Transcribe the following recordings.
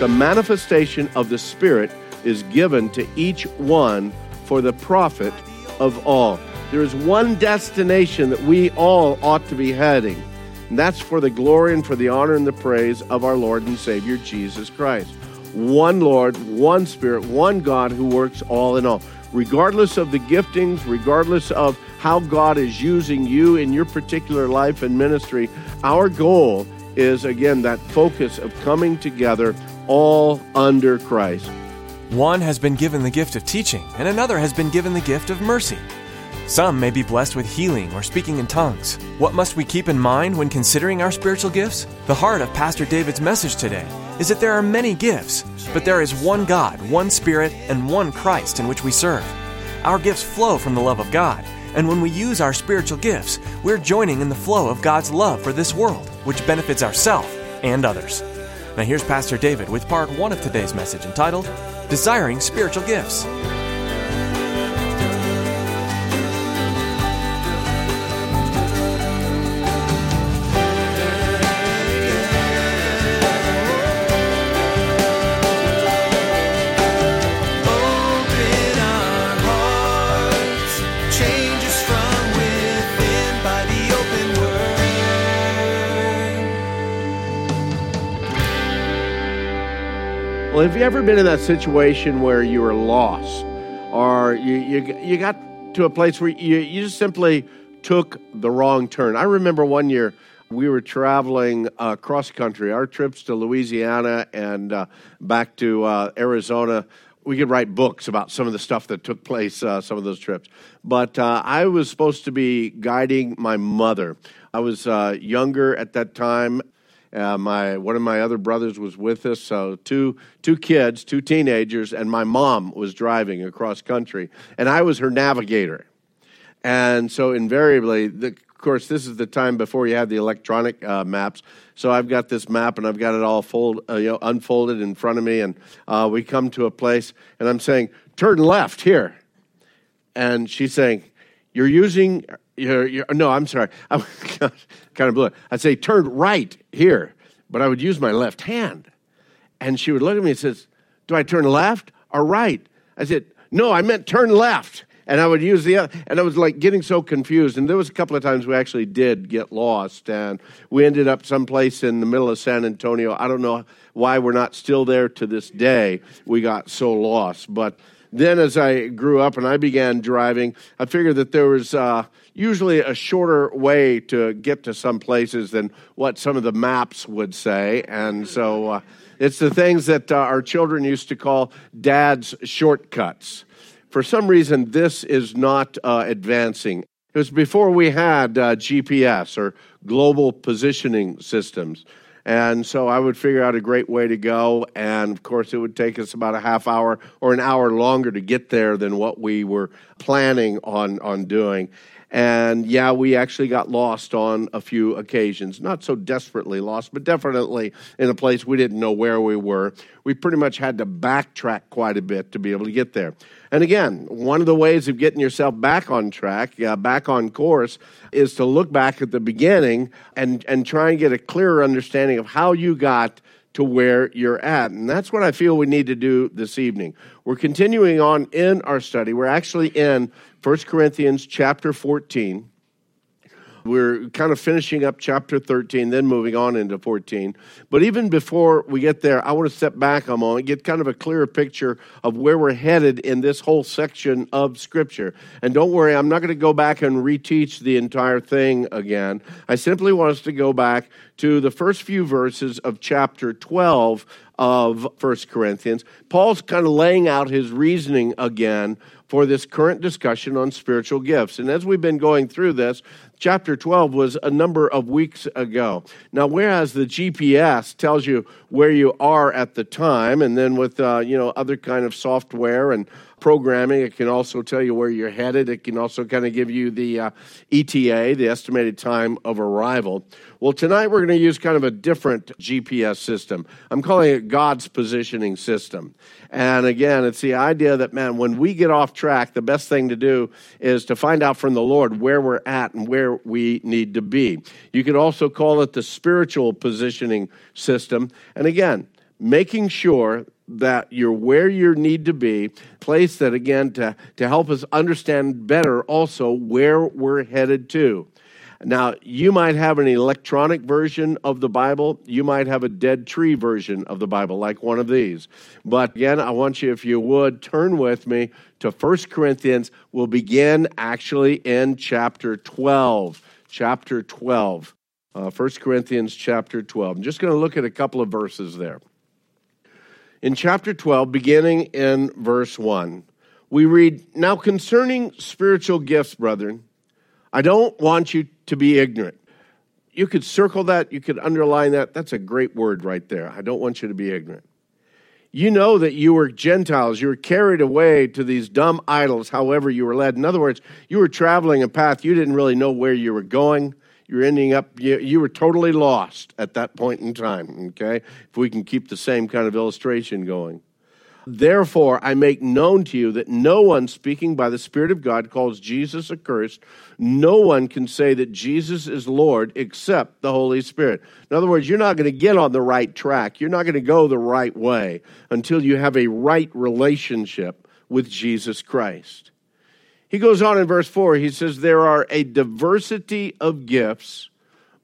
The manifestation of the Spirit is given to each one for the profit of all. There is one destination that we all ought to be heading, and that's for the glory and for the honor and the praise of our Lord and Savior Jesus Christ. One Lord, one Spirit, one God who works all in all. Regardless of the giftings, regardless of how God is using you in your particular life and ministry, our goal is again that focus of coming together all under Christ. One has been given the gift of teaching, and another has been given the gift of mercy. Some may be blessed with healing or speaking in tongues. What must we keep in mind when considering our spiritual gifts? The heart of Pastor David's message today is that there are many gifts, but there is one God, one Spirit, and one Christ in which we serve. Our gifts flow from the love of God, and when we use our spiritual gifts, we're joining in the flow of God's love for this world, which benefits ourselves and others. Now, here's Pastor David with part one of today's message entitled Desiring Spiritual Gifts. Well, have you ever been in that situation where you were lost, or you you, you got to a place where you, you just simply took the wrong turn? I remember one year we were traveling uh, cross country. Our trips to Louisiana and uh, back to uh, Arizona. We could write books about some of the stuff that took place, uh, some of those trips. But uh, I was supposed to be guiding my mother. I was uh, younger at that time. Uh, my one of my other brothers was with us, so two two kids, two teenagers, and my mom was driving across country, and I was her navigator. And so invariably, the, of course, this is the time before you have the electronic uh, maps. So I've got this map and I've got it all fold, uh, you know, unfolded in front of me, and uh, we come to a place, and I'm saying, "Turn left here," and she's saying, "You're using your, your no, I'm sorry, I'm kind of blew it. I'd say turn right here, but I would use my left hand, and she would look at me and says, "Do I turn left or right?" I said, "No, I meant turn left." And I would use the other, and I was like getting so confused. And there was a couple of times we actually did get lost, and we ended up someplace in the middle of San Antonio. I don't know why we're not still there to this day. We got so lost, but then as I grew up and I began driving, I figured that there was uh, usually a shorter way to get to some places than what some of the maps would say. And so uh, it's the things that uh, our children used to call dad's shortcuts. For some reason, this is not uh, advancing. It was before we had uh, GPS or global positioning systems. And so I would figure out a great way to go. And of course, it would take us about a half hour or an hour longer to get there than what we were planning on, on doing. And yeah, we actually got lost on a few occasions. Not so desperately lost, but definitely in a place we didn't know where we were. We pretty much had to backtrack quite a bit to be able to get there. And again, one of the ways of getting yourself back on track, uh, back on course, is to look back at the beginning and, and try and get a clearer understanding of how you got to where you're at. And that's what I feel we need to do this evening. We're continuing on in our study. We're actually in 1 Corinthians chapter 14. We're kind of finishing up chapter 13, then moving on into 14. But even before we get there, I want to step back a moment, get kind of a clearer picture of where we're headed in this whole section of Scripture. And don't worry, I'm not going to go back and reteach the entire thing again. I simply want us to go back to the first few verses of chapter 12 of 1 Corinthians. Paul's kind of laying out his reasoning again for this current discussion on spiritual gifts. And as we've been going through this, chapter 12 was a number of weeks ago. Now, whereas the GPS tells you where you are at the time, and then with uh, you know other kind of software and programming, it can also tell you where you're headed. It can also kind of give you the uh, ETA, the estimated time of arrival. Well, tonight we're going to use kind of a different GPS system. I'm calling it God's positioning system. And again, it's the idea that, man, when we get off track, the best thing to do is to find out from the Lord where we're at and where we need to be. You could also call it the spiritual positioning system. And again, making sure that you're where you need to be, place that again to, to help us understand better also where we're headed to. Now, you might have an electronic version of the Bible. You might have a dead tree version of the Bible, like one of these. But again, I want you, if you would, turn with me to 1 Corinthians. We'll begin actually in chapter 12. Chapter 12. Uh, 1 Corinthians chapter 12. I'm just going to look at a couple of verses there. In chapter 12, beginning in verse 1, we read Now concerning spiritual gifts, brethren, I don't want you to be ignorant. You could circle that, you could underline that. That's a great word right there. I don't want you to be ignorant. You know that you were Gentiles. You were carried away to these dumb idols, however, you were led. In other words, you were traveling a path you didn't really know where you were going. You're ending up, you, you were totally lost at that point in time, okay? If we can keep the same kind of illustration going. Therefore, I make known to you that no one speaking by the Spirit of God calls Jesus accursed. No one can say that Jesus is Lord except the Holy Spirit. In other words, you're not going to get on the right track. You're not going to go the right way until you have a right relationship with Jesus Christ. He goes on in verse 4, he says, There are a diversity of gifts,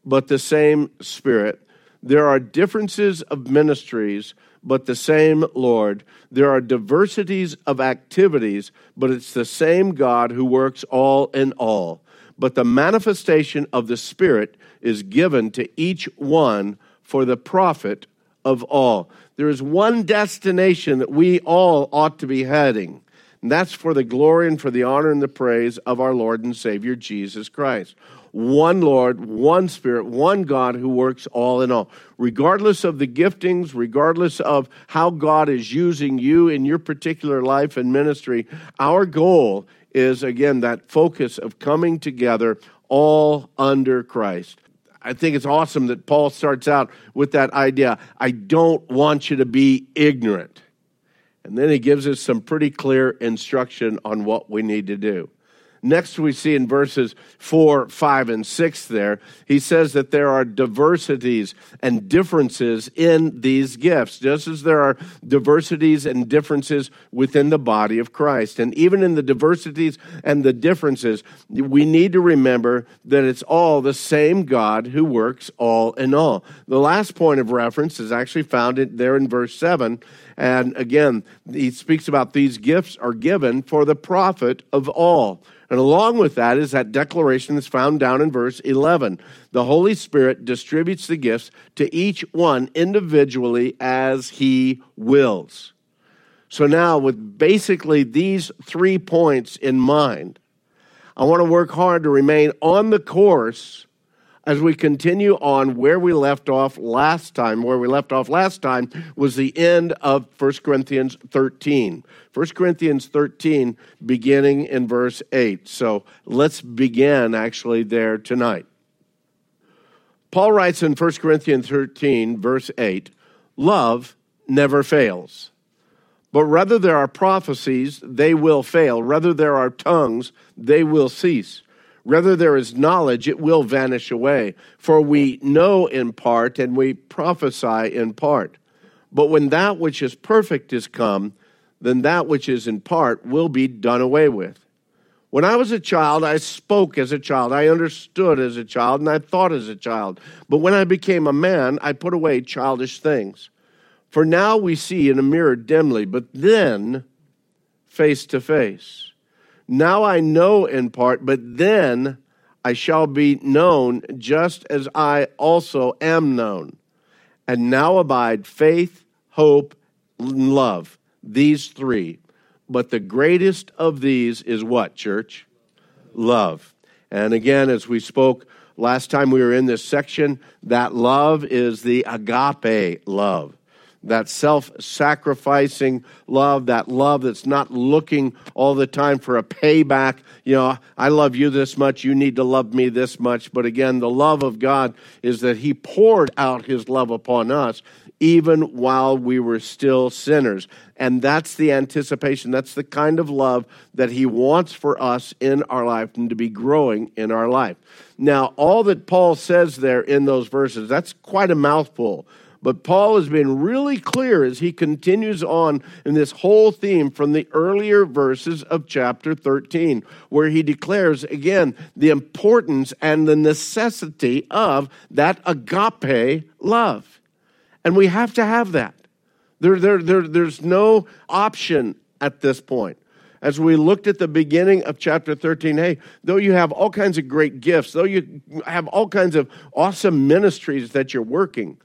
but the same Spirit. There are differences of ministries but the same Lord. There are diversities of activities, but it's the same God who works all in all. But the manifestation of the Spirit is given to each one for the profit of all. There is one destination that we all ought to be heading, and that's for the glory and for the honor and the praise of our Lord and Savior Jesus Christ one Lord, one Spirit, one God who works all in all. Regardless of the giftings, regardless of how God is using you in your particular life and ministry, our goal is, again, that focus of coming together all under Christ. I think it's awesome that Paul starts out with that idea I don't want you to be ignorant. And then he gives us some pretty clear instruction on what we need to do. Next, we see in verses 4, 5, and 6 there, he says that there are diversities and differences in these gifts, just as there are diversities and differences within the body of Christ. And even in the diversities and the differences, we need to remember that it's all the same God who works all in all. The last point of reference is actually found there in verse 7. And again, he speaks about these gifts are given for the profit of all. And along with that is that declaration that's found down in verse 11. The Holy Spirit distributes the gifts to each one individually as he wills. So now, with basically these three points in mind, I want to work hard to remain on the course as we continue on where we left off last time. Where we left off last time was the end of 1 Corinthians 13. 1 Corinthians 13, beginning in verse 8. So let's begin actually there tonight. Paul writes in 1 Corinthians 13, verse 8 Love never fails. But rather there are prophecies, they will fail. Rather there are tongues, they will cease. Rather, there is knowledge, it will vanish away. For we know in part and we prophesy in part. But when that which is perfect is come, then that which is in part will be done away with. When I was a child, I spoke as a child, I understood as a child, and I thought as a child. But when I became a man, I put away childish things. For now we see in a mirror dimly, but then face to face. Now I know in part, but then I shall be known just as I also am known. And now abide faith, hope, and love, these three. But the greatest of these is what, church? Love. And again, as we spoke last time we were in this section, that love is the agape love. That self sacrificing love, that love that's not looking all the time for a payback. You know, I love you this much, you need to love me this much. But again, the love of God is that He poured out His love upon us even while we were still sinners. And that's the anticipation. That's the kind of love that He wants for us in our life and to be growing in our life. Now, all that Paul says there in those verses, that's quite a mouthful. But Paul has been really clear as he continues on in this whole theme from the earlier verses of chapter 13, where he declares again the importance and the necessity of that agape love. And we have to have that. There, there, there, there's no option at this point. As we looked at the beginning of chapter 13, hey, though you have all kinds of great gifts, though you have all kinds of awesome ministries that you're working,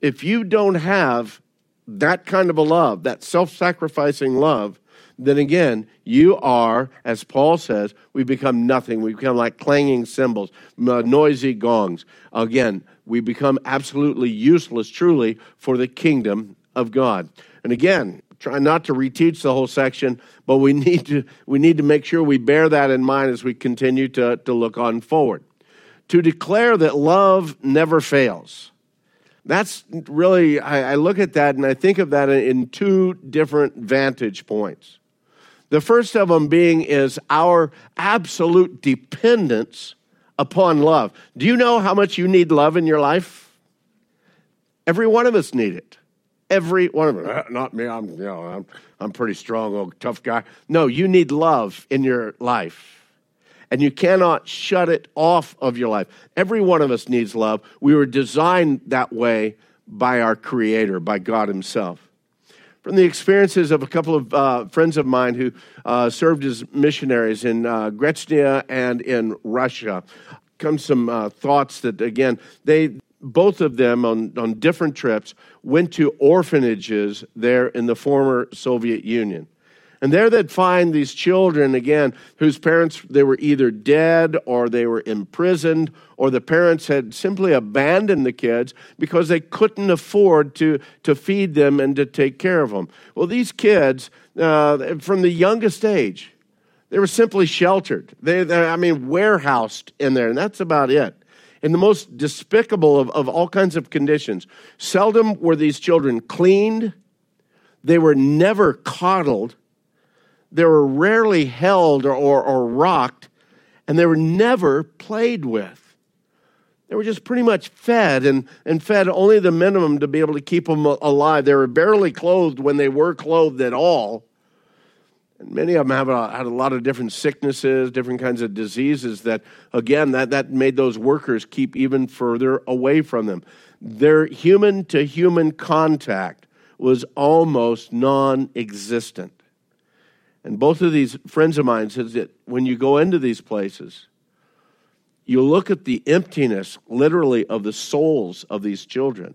if you don't have that kind of a love, that self sacrificing love, then again, you are, as Paul says, we become nothing. We become like clanging cymbals, uh, noisy gongs. Again, we become absolutely useless, truly, for the kingdom of God. And again, try not to reteach the whole section, but we need to, we need to make sure we bear that in mind as we continue to, to look on forward. To declare that love never fails. That's really, I, I look at that and I think of that in two different vantage points. The first of them being is our absolute dependence upon love. Do you know how much you need love in your life? Every one of us need it. Every one of us. Uh, not me. I'm, you know, I'm, I'm pretty strong, old tough guy. No, you need love in your life. And you cannot shut it off of your life. Every one of us needs love. We were designed that way by our Creator, by God Himself from the experiences of a couple of uh, friends of mine who uh, served as missionaries in uh, and in Russia. Come some uh, thoughts that, again, they both of them on, on different trips went to orphanages there in the former Soviet Union. And there they'd find these children, again, whose parents, they were either dead or they were imprisoned or the parents had simply abandoned the kids because they couldn't afford to, to feed them and to take care of them. Well, these kids, uh, from the youngest age, they were simply sheltered. They, they, I mean, warehoused in there, and that's about it. In the most despicable of, of all kinds of conditions. Seldom were these children cleaned, they were never coddled they were rarely held or, or, or rocked, and they were never played with. They were just pretty much fed and, and fed only the minimum to be able to keep them alive. They were barely clothed when they were clothed at all. And many of them have a, had a lot of different sicknesses, different kinds of diseases that, again, that, that made those workers keep even further away from them. Their human to human contact was almost non existent. And both of these friends of mine says that when you go into these places, you look at the emptiness, literally, of the souls of these children,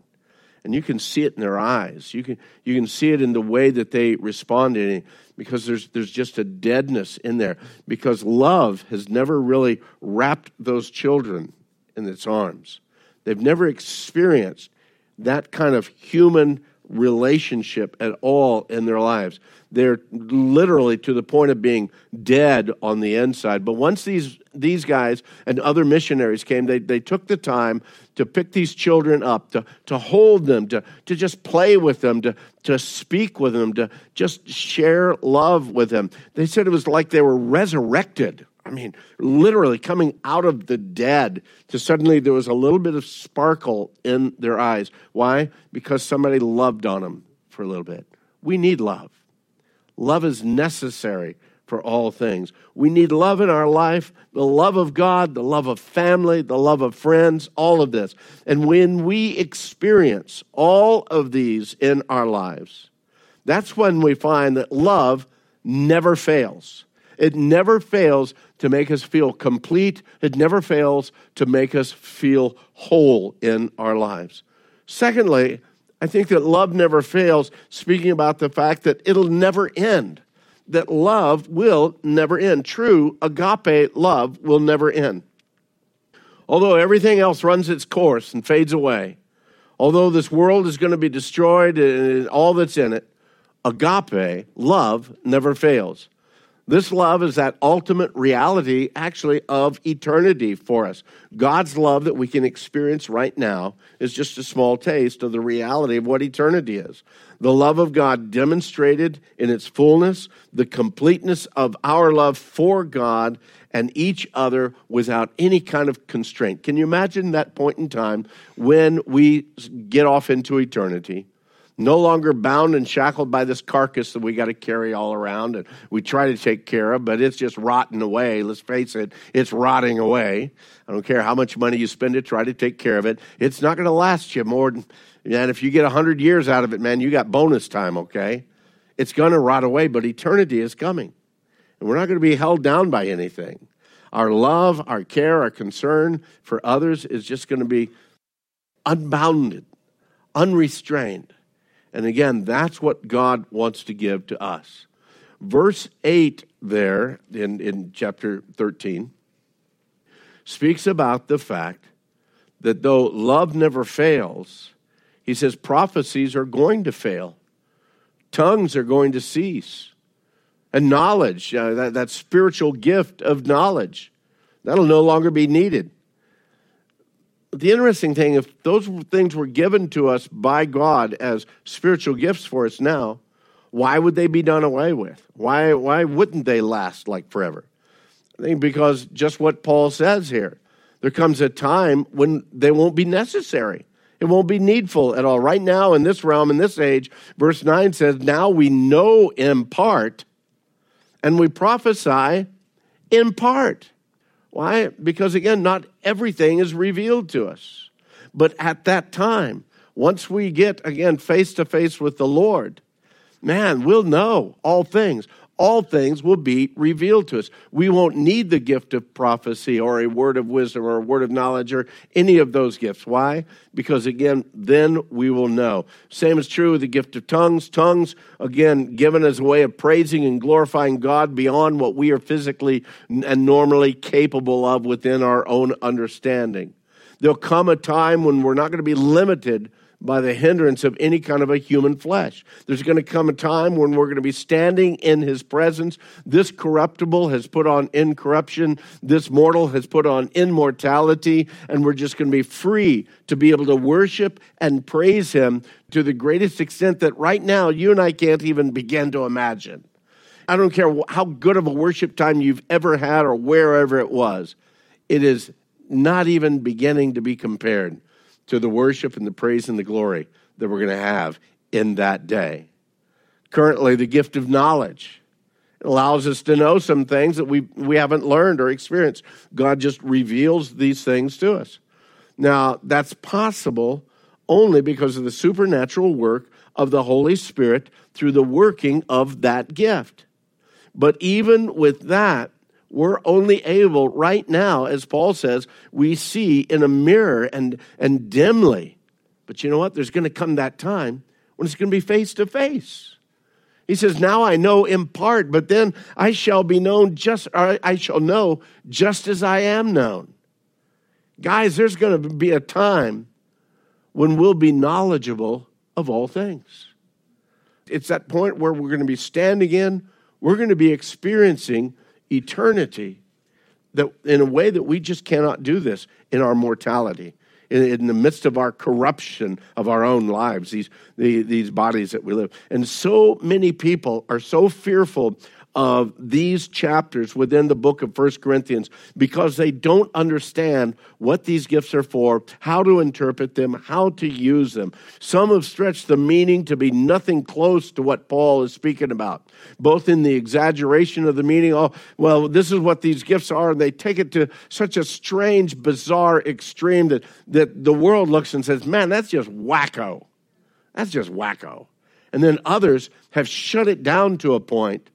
and you can see it in their eyes. You can, you can see it in the way that they respond to it because there's, there's just a deadness in there. Because love has never really wrapped those children in its arms. They've never experienced that kind of human relationship at all in their lives. They're literally to the point of being dead on the inside. But once these, these guys and other missionaries came, they, they took the time to pick these children up, to, to hold them, to, to just play with them, to, to speak with them, to just share love with them. They said it was like they were resurrected. I mean, literally coming out of the dead to suddenly there was a little bit of sparkle in their eyes. Why? Because somebody loved on them for a little bit. We need love. Love is necessary for all things. We need love in our life, the love of God, the love of family, the love of friends, all of this. And when we experience all of these in our lives, that's when we find that love never fails. It never fails to make us feel complete. It never fails to make us feel whole in our lives. Secondly, I think that love never fails, speaking about the fact that it'll never end. that love will never end. True agape love will never end. Although everything else runs its course and fades away, although this world is going to be destroyed and all that's in it, agape love never fails. This love is that ultimate reality, actually, of eternity for us. God's love that we can experience right now is just a small taste of the reality of what eternity is. The love of God demonstrated in its fullness, the completeness of our love for God and each other without any kind of constraint. Can you imagine that point in time when we get off into eternity? No longer bound and shackled by this carcass that we got to carry all around and we try to take care of, but it's just rotting away. Let's face it, it's rotting away. I don't care how much money you spend to try to take care of it. It's not going to last you more than, if you get 100 years out of it, man, you got bonus time, okay? It's going to rot away, but eternity is coming. And we're not going to be held down by anything. Our love, our care, our concern for others is just going to be unbounded, unrestrained. And again, that's what God wants to give to us. Verse 8 there in, in chapter 13 speaks about the fact that though love never fails, he says prophecies are going to fail, tongues are going to cease, and knowledge, uh, that, that spiritual gift of knowledge, that'll no longer be needed the interesting thing, if those things were given to us by God as spiritual gifts for us now, why would they be done away with? Why, why wouldn't they last like forever? I think because just what Paul says here. There comes a time when they won't be necessary. It won't be needful at all. Right now, in this realm, in this age, verse 9 says, Now we know in part, and we prophesy in part. Why? Because again, not everything is revealed to us. But at that time, once we get again face to face with the Lord, man, we'll know all things all things will be revealed to us. We won't need the gift of prophecy or a word of wisdom or a word of knowledge or any of those gifts. Why? Because again, then we will know. Same is true with the gift of tongues. Tongues, again, given as a way of praising and glorifying God beyond what we are physically and normally capable of within our own understanding. There'll come a time when we're not going to be limited by the hindrance of any kind of a human flesh. There's going to come a time when we're going to be standing in his presence. This corruptible has put on incorruption, this mortal has put on immortality, and we're just going to be free to be able to worship and praise him to the greatest extent that right now you and I can't even begin to imagine. I don't care how good of a worship time you've ever had or wherever it was, it is not even beginning to be compared to the worship and the praise and the glory that we're going to have in that day. Currently, the gift of knowledge allows us to know some things that we, we haven't learned or experienced. God just reveals these things to us. Now, that's possible only because of the supernatural work of the Holy Spirit through the working of that gift. But even with that, we're only able right now, as Paul says, we see in a mirror and, and dimly. But you know what? There's going to come that time when it's going to be face to face. He says, Now I know in part, but then I shall be known just, or I shall know just as I am known. Guys, there's going to be a time when we'll be knowledgeable of all things. It's that point where we're going to be standing in, we're going to be experiencing eternity that in a way that we just cannot do this in our mortality in, in the midst of our corruption of our own lives these, the, these bodies that we live. And so many people are so fearful of these chapters within the book of First Corinthians because they don't understand what these gifts are for, how to interpret them, how to use them. Some have stretched the meaning to be nothing close to what Paul is speaking about, both in the exaggeration of the meaning, oh, well, this is what these gifts are, and they take it to such a strange, bizarre extreme that, that the world looks and says, man, that's just wacko. That's just wacko. And then others have shut it down to a point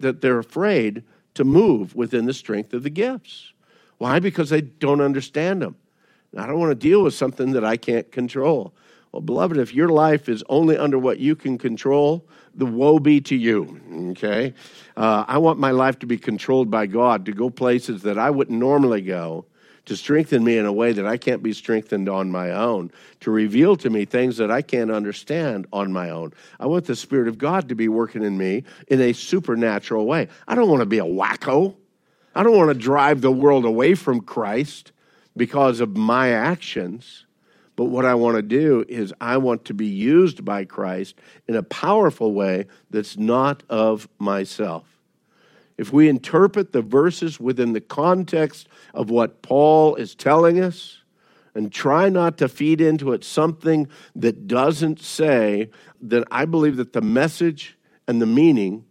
that they're afraid to move within the strength of the gifts. Why? Because they don't understand them. I don't want to deal with something that I can't control. Well, beloved, if your life is only under what you can control, the woe be to you. Okay? Uh, I want my life to be controlled by God, to go places that I wouldn't normally go, to strengthen me in a way that I can't be strengthened on my own, to reveal to me things that I can't understand on my own. I want the Spirit of God to be working in me in a supernatural way. I don't want to be a wacko. I don't want to drive the world away from Christ because of my actions. But what I want to do is, I want to be used by Christ in a powerful way that's not of myself. If we interpret the verses within the context of what Paul is telling us and try not to feed into it something that doesn't say, then I believe that the message and the meaning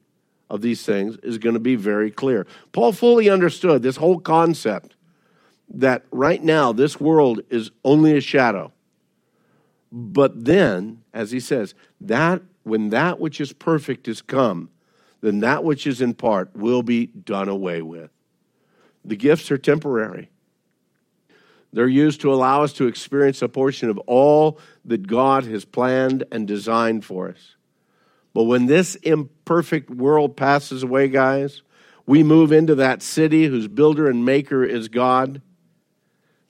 of these things is going to be very clear. Paul fully understood this whole concept that right now this world is only a shadow. But then, as he says, that when that which is perfect is come, then that which is in part will be done away with. The gifts are temporary. They're used to allow us to experience a portion of all that God has planned and designed for us. But when this imperfect world passes away, guys, we move into that city whose builder and maker is God,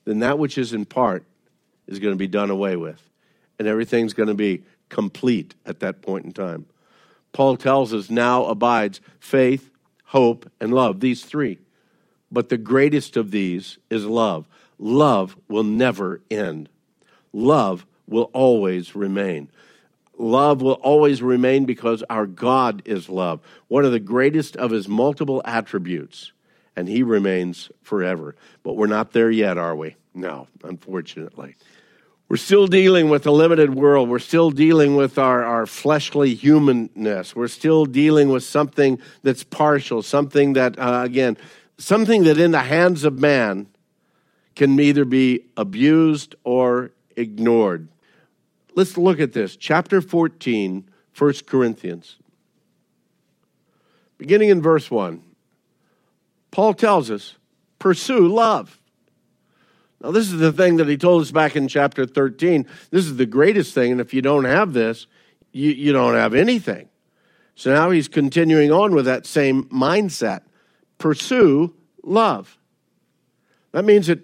then that which is in part is going to be done away with. And everything's going to be complete at that point in time. Paul tells us now abides faith, hope, and love, these three. But the greatest of these is love. Love will never end, love will always remain. Love will always remain because our God is love, one of the greatest of his multiple attributes, and he remains forever. But we're not there yet, are we? No, unfortunately. We're still dealing with a limited world. We're still dealing with our, our fleshly humanness. We're still dealing with something that's partial, something that, uh, again, something that in the hands of man can either be abused or ignored. Let's look at this. Chapter 14, 1 Corinthians. Beginning in verse 1, Paul tells us pursue love. Now, this is the thing that he told us back in chapter 13. This is the greatest thing, and if you don't have this, you, you don't have anything. So now he's continuing on with that same mindset. Pursue love. That means that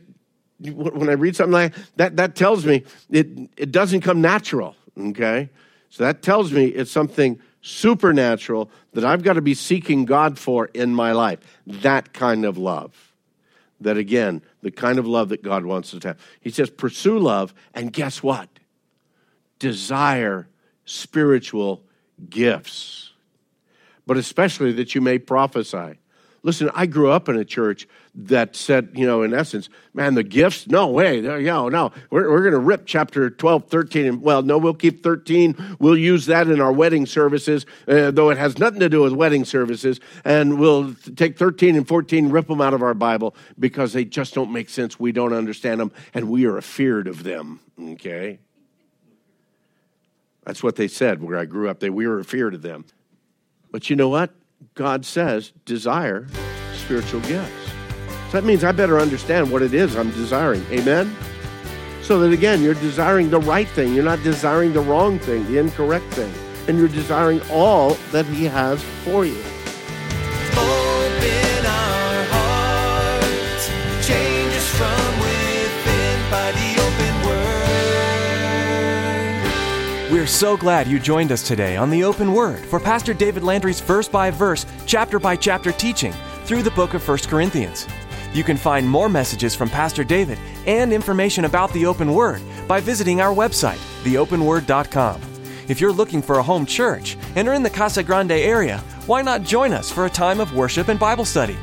when I read something like that, that tells me it, it doesn't come natural, okay? So that tells me it's something supernatural that I've got to be seeking God for in my life. That kind of love that again, the kind of love that God wants us to have. He says, pursue love, and guess what? Desire spiritual gifts, but especially that you may prophesy. Listen, I grew up in a church that said, you know, in essence, man, the gifts, no way. Know, no, we're, we're going to rip chapter 12, 13. And, well, no, we'll keep 13. We'll use that in our wedding services, uh, though it has nothing to do with wedding services. And we'll take 13 and 14, rip them out of our Bible because they just don't make sense. We don't understand them, and we are afeared of them. Okay? That's what they said where I grew up. They, we were afeared of them. But you know what? God says, desire spiritual gifts. So that means I better understand what it is I'm desiring. Amen? So that again, you're desiring the right thing. You're not desiring the wrong thing, the incorrect thing. And you're desiring all that He has for you. We're so glad you joined us today on the Open Word for Pastor David Landry's verse by verse, chapter by chapter teaching through the book of 1 Corinthians. You can find more messages from Pastor David and information about the Open Word by visiting our website, theopenword.com. If you're looking for a home church and are in the Casa Grande area, why not join us for a time of worship and Bible study?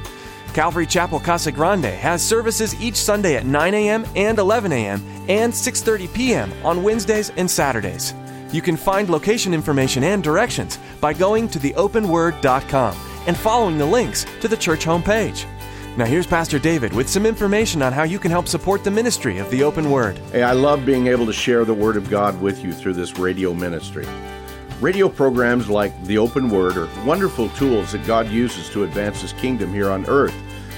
Calvary Chapel Casa Grande has services each Sunday at 9 a.m. and 11 a.m. and 6:30 p.m. on Wednesdays and Saturdays. You can find location information and directions by going to theopenword.com and following the links to the church homepage. Now here's Pastor David with some information on how you can help support the ministry of the Open Word. Hey, I love being able to share the Word of God with you through this radio ministry. Radio programs like The Open Word are wonderful tools that God uses to advance His kingdom here on earth.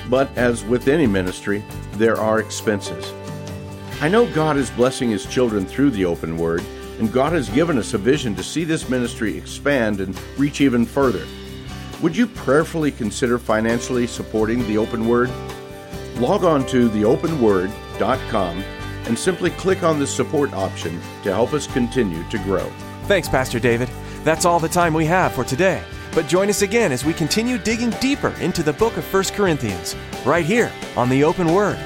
But as with any ministry, there are expenses. I know God is blessing His children through the Open Word, and God has given us a vision to see this ministry expand and reach even further. Would you prayerfully consider financially supporting the Open Word? Log on to theopenword.com and simply click on the support option to help us continue to grow. Thanks, Pastor David. That's all the time we have for today. But join us again as we continue digging deeper into the book of 1 Corinthians, right here on the Open Word.